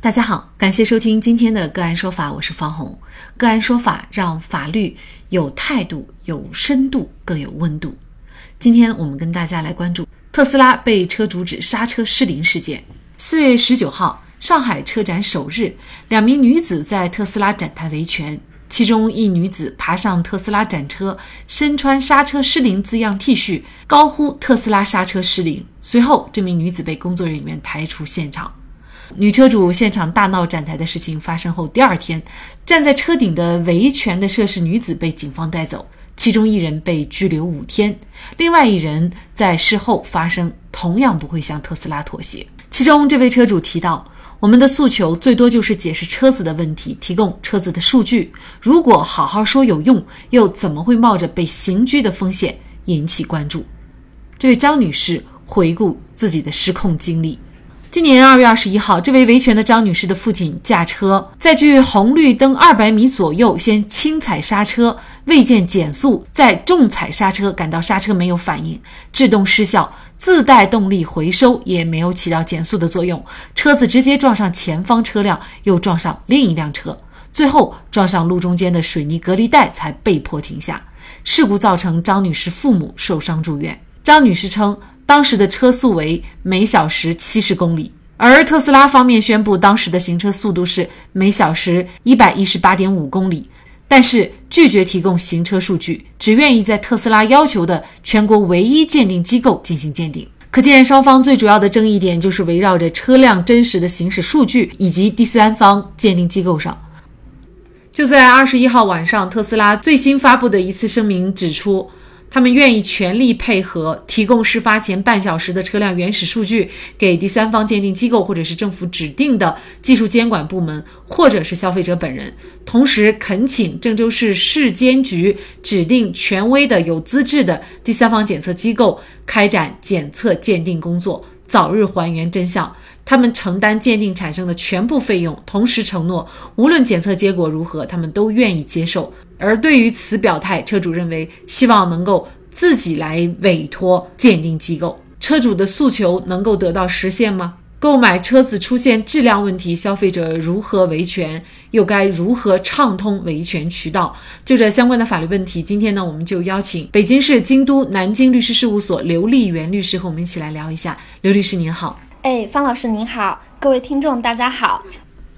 大家好，感谢收听今天的个案说法，我是方红。个案说法让法律有态度、有深度、更有温度。今天我们跟大家来关注特斯拉被车主指刹车失灵事件。四月十九号，上海车展首日，两名女子在特斯拉展台维权。其中一女子爬上特斯拉展车，身穿“刹车失灵”字样 T 恤，高呼“特斯拉刹车失灵”。随后，这名女子被工作人员抬出现场。女车主现场大闹展台的事情发生后，第二天，站在车顶的维权的涉事女子被警方带走，其中一人被拘留五天，另外一人在事后发声，同样不会向特斯拉妥协。其中，这位车主提到。我们的诉求最多就是解释车子的问题，提供车子的数据。如果好好说有用，又怎么会冒着被刑拘的风险引起关注？这位张女士回顾自己的失控经历。今年二月二十一号，这位维权的张女士的父亲驾车在距红绿灯二百米左右，先轻踩刹车，未见减速，再重踩刹车，感到刹车没有反应，制动失效，自带动力回收也没有起到减速的作用，车子直接撞上前方车辆，又撞上另一辆车，最后撞上路中间的水泥隔离带，才被迫停下。事故造成张女士父母受伤住院。张女士称。当时的车速为每小时七十公里，而特斯拉方面宣布当时的行车速度是每小时一百一十八点五公里，但是拒绝提供行车数据，只愿意在特斯拉要求的全国唯一鉴定机构进行鉴定。可见双方最主要的争议点就是围绕着车辆真实的行驶数据以及第三方鉴定机构上。就在二十一号晚上，特斯拉最新发布的一次声明指出。他们愿意全力配合，提供事发前半小时的车辆原始数据给第三方鉴定机构，或者是政府指定的技术监管部门，或者是消费者本人。同时，恳请郑州市市监局指定权威的、有资质的第三方检测机构开展检测鉴定工作，早日还原真相。他们承担鉴定产生的全部费用，同时承诺，无论检测结果如何，他们都愿意接受。而对于此表态，车主认为希望能够自己来委托鉴定机构。车主的诉求能够得到实现吗？购买车子出现质量问题，消费者如何维权？又该如何畅通维权渠道？就这相关的法律问题，今天呢，我们就邀请北京市京都南京律师事务所刘丽媛律师和我们一起来聊一下。刘律师您好。哎，方老师您好，各位听众大家好，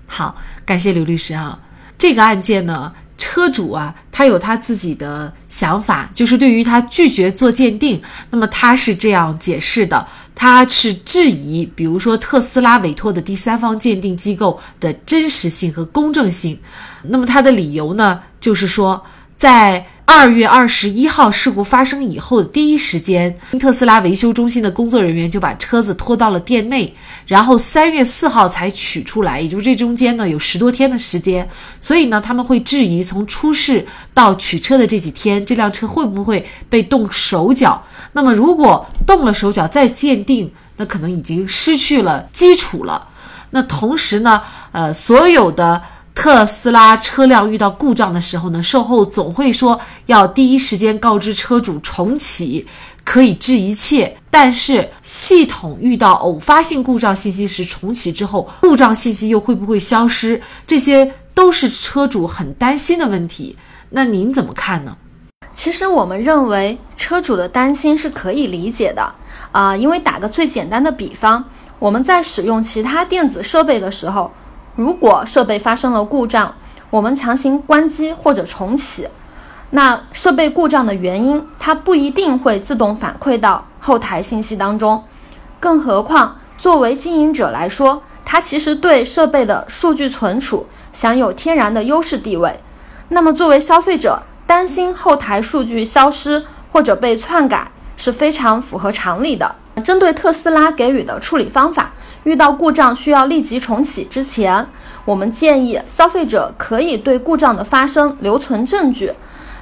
好，感谢刘律师啊。这个案件呢，车主啊，他有他自己的想法，就是对于他拒绝做鉴定，那么他是这样解释的，他是质疑，比如说特斯拉委托的第三方鉴定机构的真实性和公正性。那么他的理由呢，就是说在。二月二十一号事故发生以后的第一时间，特斯拉维修中心的工作人员就把车子拖到了店内，然后三月四号才取出来，也就是这中间呢有十多天的时间。所以呢，他们会质疑从出事到取车的这几天，这辆车会不会被动手脚？那么如果动了手脚再鉴定，那可能已经失去了基础了。那同时呢，呃，所有的。特斯拉车辆遇到故障的时候呢，售后总会说要第一时间告知车主重启，可以治一切。但是系统遇到偶发性故障信息时，重启之后故障信息又会不会消失？这些都是车主很担心的问题。那您怎么看呢？其实我们认为车主的担心是可以理解的啊，因为打个最简单的比方，我们在使用其他电子设备的时候。如果设备发生了故障，我们强行关机或者重启，那设备故障的原因它不一定会自动反馈到后台信息当中。更何况，作为经营者来说，它其实对设备的数据存储享有天然的优势地位。那么，作为消费者，担心后台数据消失或者被篡改是非常符合常理的。针对特斯拉给予的处理方法。遇到故障需要立即重启之前，我们建议消费者可以对故障的发生留存证据，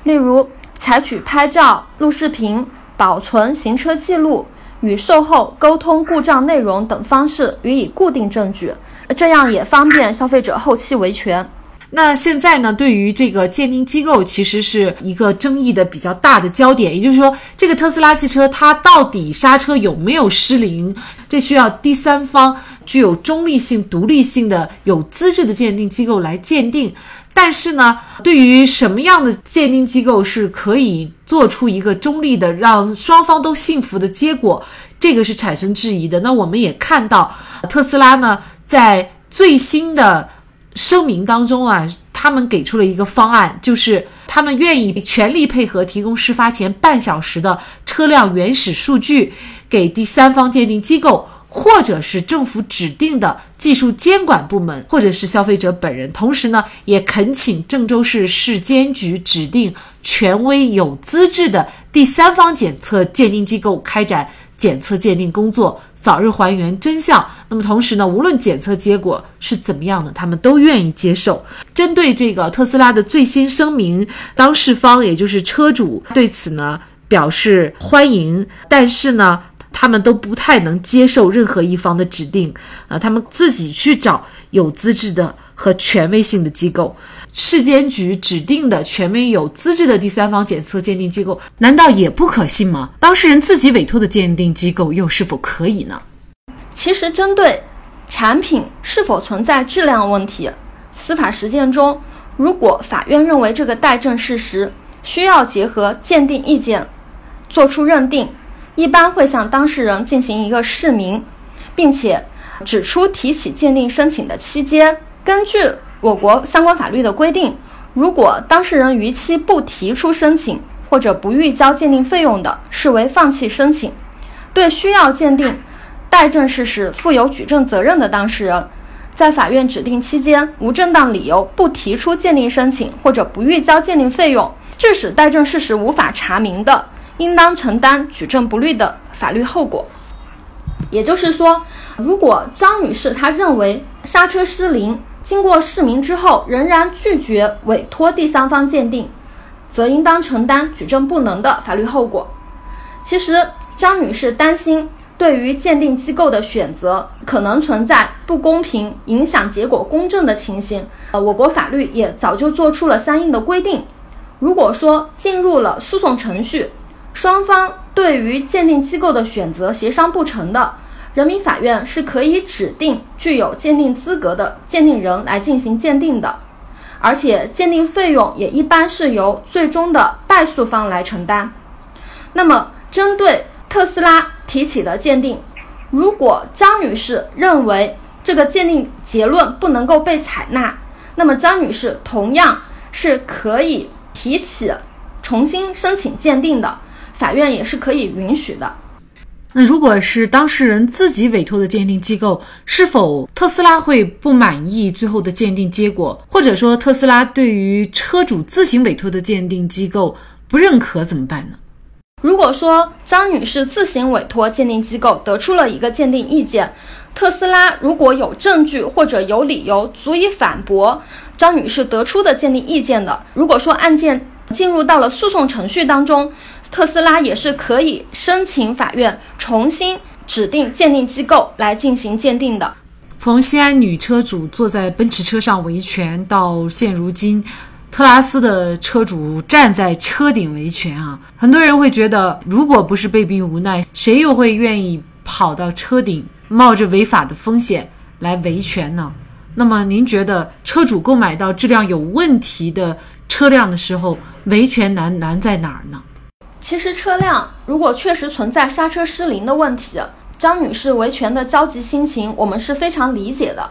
例如采取拍照、录视频、保存行车记录、与售后沟通故障内容等方式予以固定证据，这样也方便消费者后期维权。那现在呢？对于这个鉴定机构，其实是一个争议的比较大的焦点。也就是说，这个特斯拉汽车它到底刹车有没有失灵？这需要第三方具有中立性、独立性的有资质的鉴定机构来鉴定。但是呢，对于什么样的鉴定机构是可以做出一个中立的、让双方都信服的结果，这个是产生质疑的。那我们也看到，特斯拉呢在最新的声明当中啊，他们给出了一个方案，就是他们愿意全力配合，提供事发前半小时的车辆原始数据给第三方鉴定机构。或者是政府指定的技术监管部门，或者是消费者本人。同时呢，也恳请郑州市市监局指定权威有资质的第三方检测鉴定机构开展检测鉴定工作，早日还原真相。那么同时呢，无论检测结果是怎么样的，他们都愿意接受。针对这个特斯拉的最新声明，当事方也就是车主对此呢表示欢迎，但是呢。他们都不太能接受任何一方的指定，啊，他们自己去找有资质的和权威性的机构，市监局指定的权威有资质的第三方检测鉴定机构，难道也不可信吗？当事人自己委托的鉴定机构又是否可以呢？其实，针对产品是否存在质量问题，司法实践中，如果法院认为这个待证事实需要结合鉴定意见作出认定。一般会向当事人进行一个释明，并且指出提起鉴定申请的期间。根据我国相关法律的规定，如果当事人逾期不提出申请或者不预交鉴定费用的，视为放弃申请。对需要鉴定待证事实负有举证责任的当事人，在法院指定期间无正当理由不提出鉴定申请或者不预交鉴定费用，致使待证事实无法查明的。应当承担举证不利的法律后果。也就是说，如果张女士她认为刹车失灵，经过释明之后仍然拒绝委托第三方鉴定，则应当承担举证不能的法律后果。其实，张女士担心对于鉴定机构的选择可能存在不公平、影响结果公正的情形。呃，我国法律也早就做出了相应的规定。如果说进入了诉讼程序，双方对于鉴定机构的选择协商不成的，人民法院是可以指定具有鉴定资格的鉴定人来进行鉴定的，而且鉴定费用也一般是由最终的败诉方来承担。那么，针对特斯拉提起的鉴定，如果张女士认为这个鉴定结论不能够被采纳，那么张女士同样是可以提起重新申请鉴定的。法院也是可以允许的。那如果是当事人自己委托的鉴定机构，是否特斯拉会不满意最后的鉴定结果，或者说特斯拉对于车主自行委托的鉴定机构不认可怎么办呢？如果说张女士自行委托鉴定机构得出了一个鉴定意见，特斯拉如果有证据或者有理由足以反驳张女士得出的鉴定意见的，如果说案件进入到了诉讼程序当中。特斯拉也是可以申请法院重新指定鉴定机构来进行鉴定的。从西安女车主坐在奔驰车上维权，到现如今特拉斯的车主站在车顶维权啊，很多人会觉得，如果不是被逼无奈，谁又会愿意跑到车顶，冒着违法的风险来维权呢？那么，您觉得车主购买到质量有问题的车辆的时候，维权难难在哪儿呢？其实车辆如果确实存在刹车失灵的问题，张女士维权的焦急心情我们是非常理解的。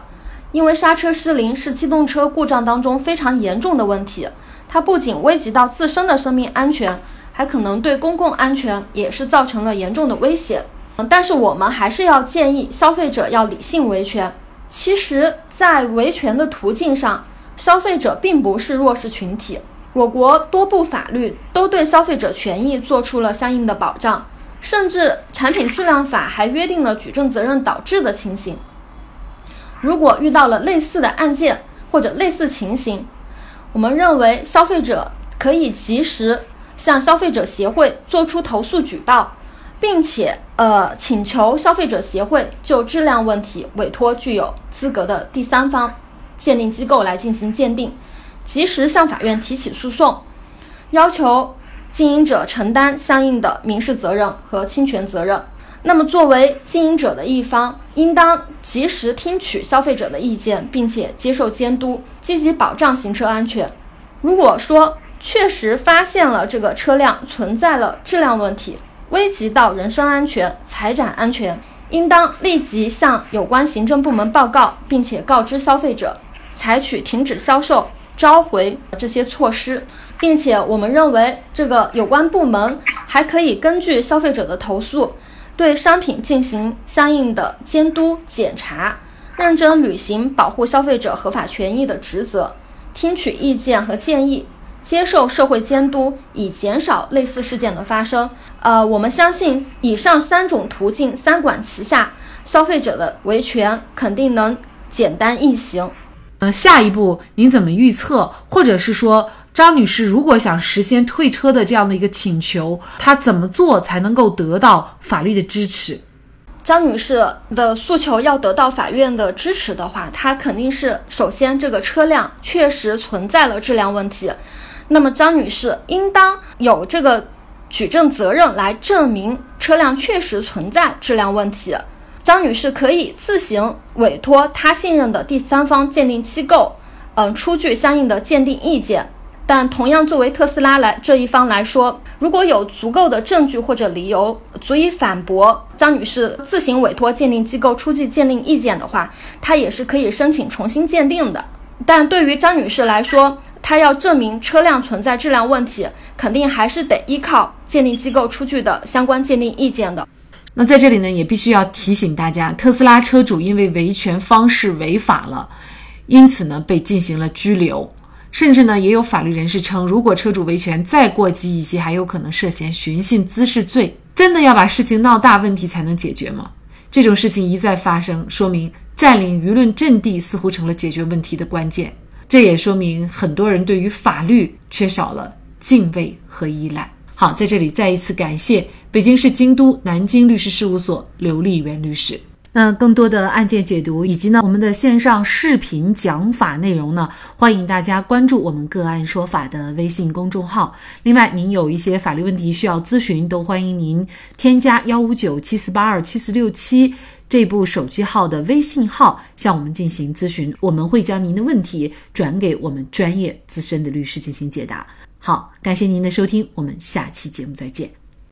因为刹车失灵是机动车故障当中非常严重的问题，它不仅危及到自身的生命安全，还可能对公共安全也是造成了严重的威胁。嗯但是我们还是要建议消费者要理性维权。其实，在维权的途径上，消费者并不是弱势群体。我国多部法律都对消费者权益做出了相应的保障，甚至《产品质量法》还约定了举证责任导致的情形。如果遇到了类似的案件或者类似情形，我们认为消费者可以及时向消费者协会作出投诉举报，并且呃请求消费者协会就质量问题委托具有资格的第三方鉴定机构来进行鉴定。及时向法院提起诉讼，要求经营者承担相应的民事责任和侵权责任。那么，作为经营者的一方，应当及时听取消费者的意见，并且接受监督，积极保障行车安全。如果说确实发现了这个车辆存在了质量问题，危及到人身安全、财产安全，应当立即向有关行政部门报告，并且告知消费者，采取停止销售、召回这些措施。并且，我们认为这个有关部门还可以根据消费者的投诉。对商品进行相应的监督检查，认真履行保护消费者合法权益的职责，听取意见和建议，接受社会监督，以减少类似事件的发生。呃，我们相信以上三种途径三管齐下，消费者的维权肯定能简单易行。呃，下一步您怎么预测，或者是说？张女士如果想实现退车的这样的一个请求，她怎么做才能够得到法律的支持？张女士的诉求要得到法院的支持的话，她肯定是首先这个车辆确实存在了质量问题，那么张女士应当有这个举证责任来证明车辆确实存在质量问题。张女士可以自行委托她信任的第三方鉴定机构，嗯，出具相应的鉴定意见。但同样，作为特斯拉来这一方来说，如果有足够的证据或者理由足以反驳张女士自行委托鉴定机构出具鉴定意见的话，她也是可以申请重新鉴定的。但对于张女士来说，她要证明车辆存在质量问题，肯定还是得依靠鉴定机构出具的相关鉴定意见的。那在这里呢，也必须要提醒大家，特斯拉车主因为维权方式违法了，因此呢被进行了拘留。甚至呢，也有法律人士称，如果车主维权再过激一些，还有可能涉嫌寻衅滋事罪。真的要把事情闹大，问题才能解决吗？这种事情一再发生，说明占领舆论阵地似乎成了解决问题的关键。这也说明很多人对于法律缺少了敬畏和依赖。好，在这里再一次感谢北京市京都南京律师事务所刘丽媛律师。那更多的案件解读以及呢我们的线上视频讲法内容呢，欢迎大家关注我们个案说法的微信公众号。另外，您有一些法律问题需要咨询，都欢迎您添加幺五九七四八二七四六七这部手机号的微信号向我们进行咨询，我们会将您的问题转给我们专业资深的律师进行解答。好，感谢您的收听，我们下期节目再见。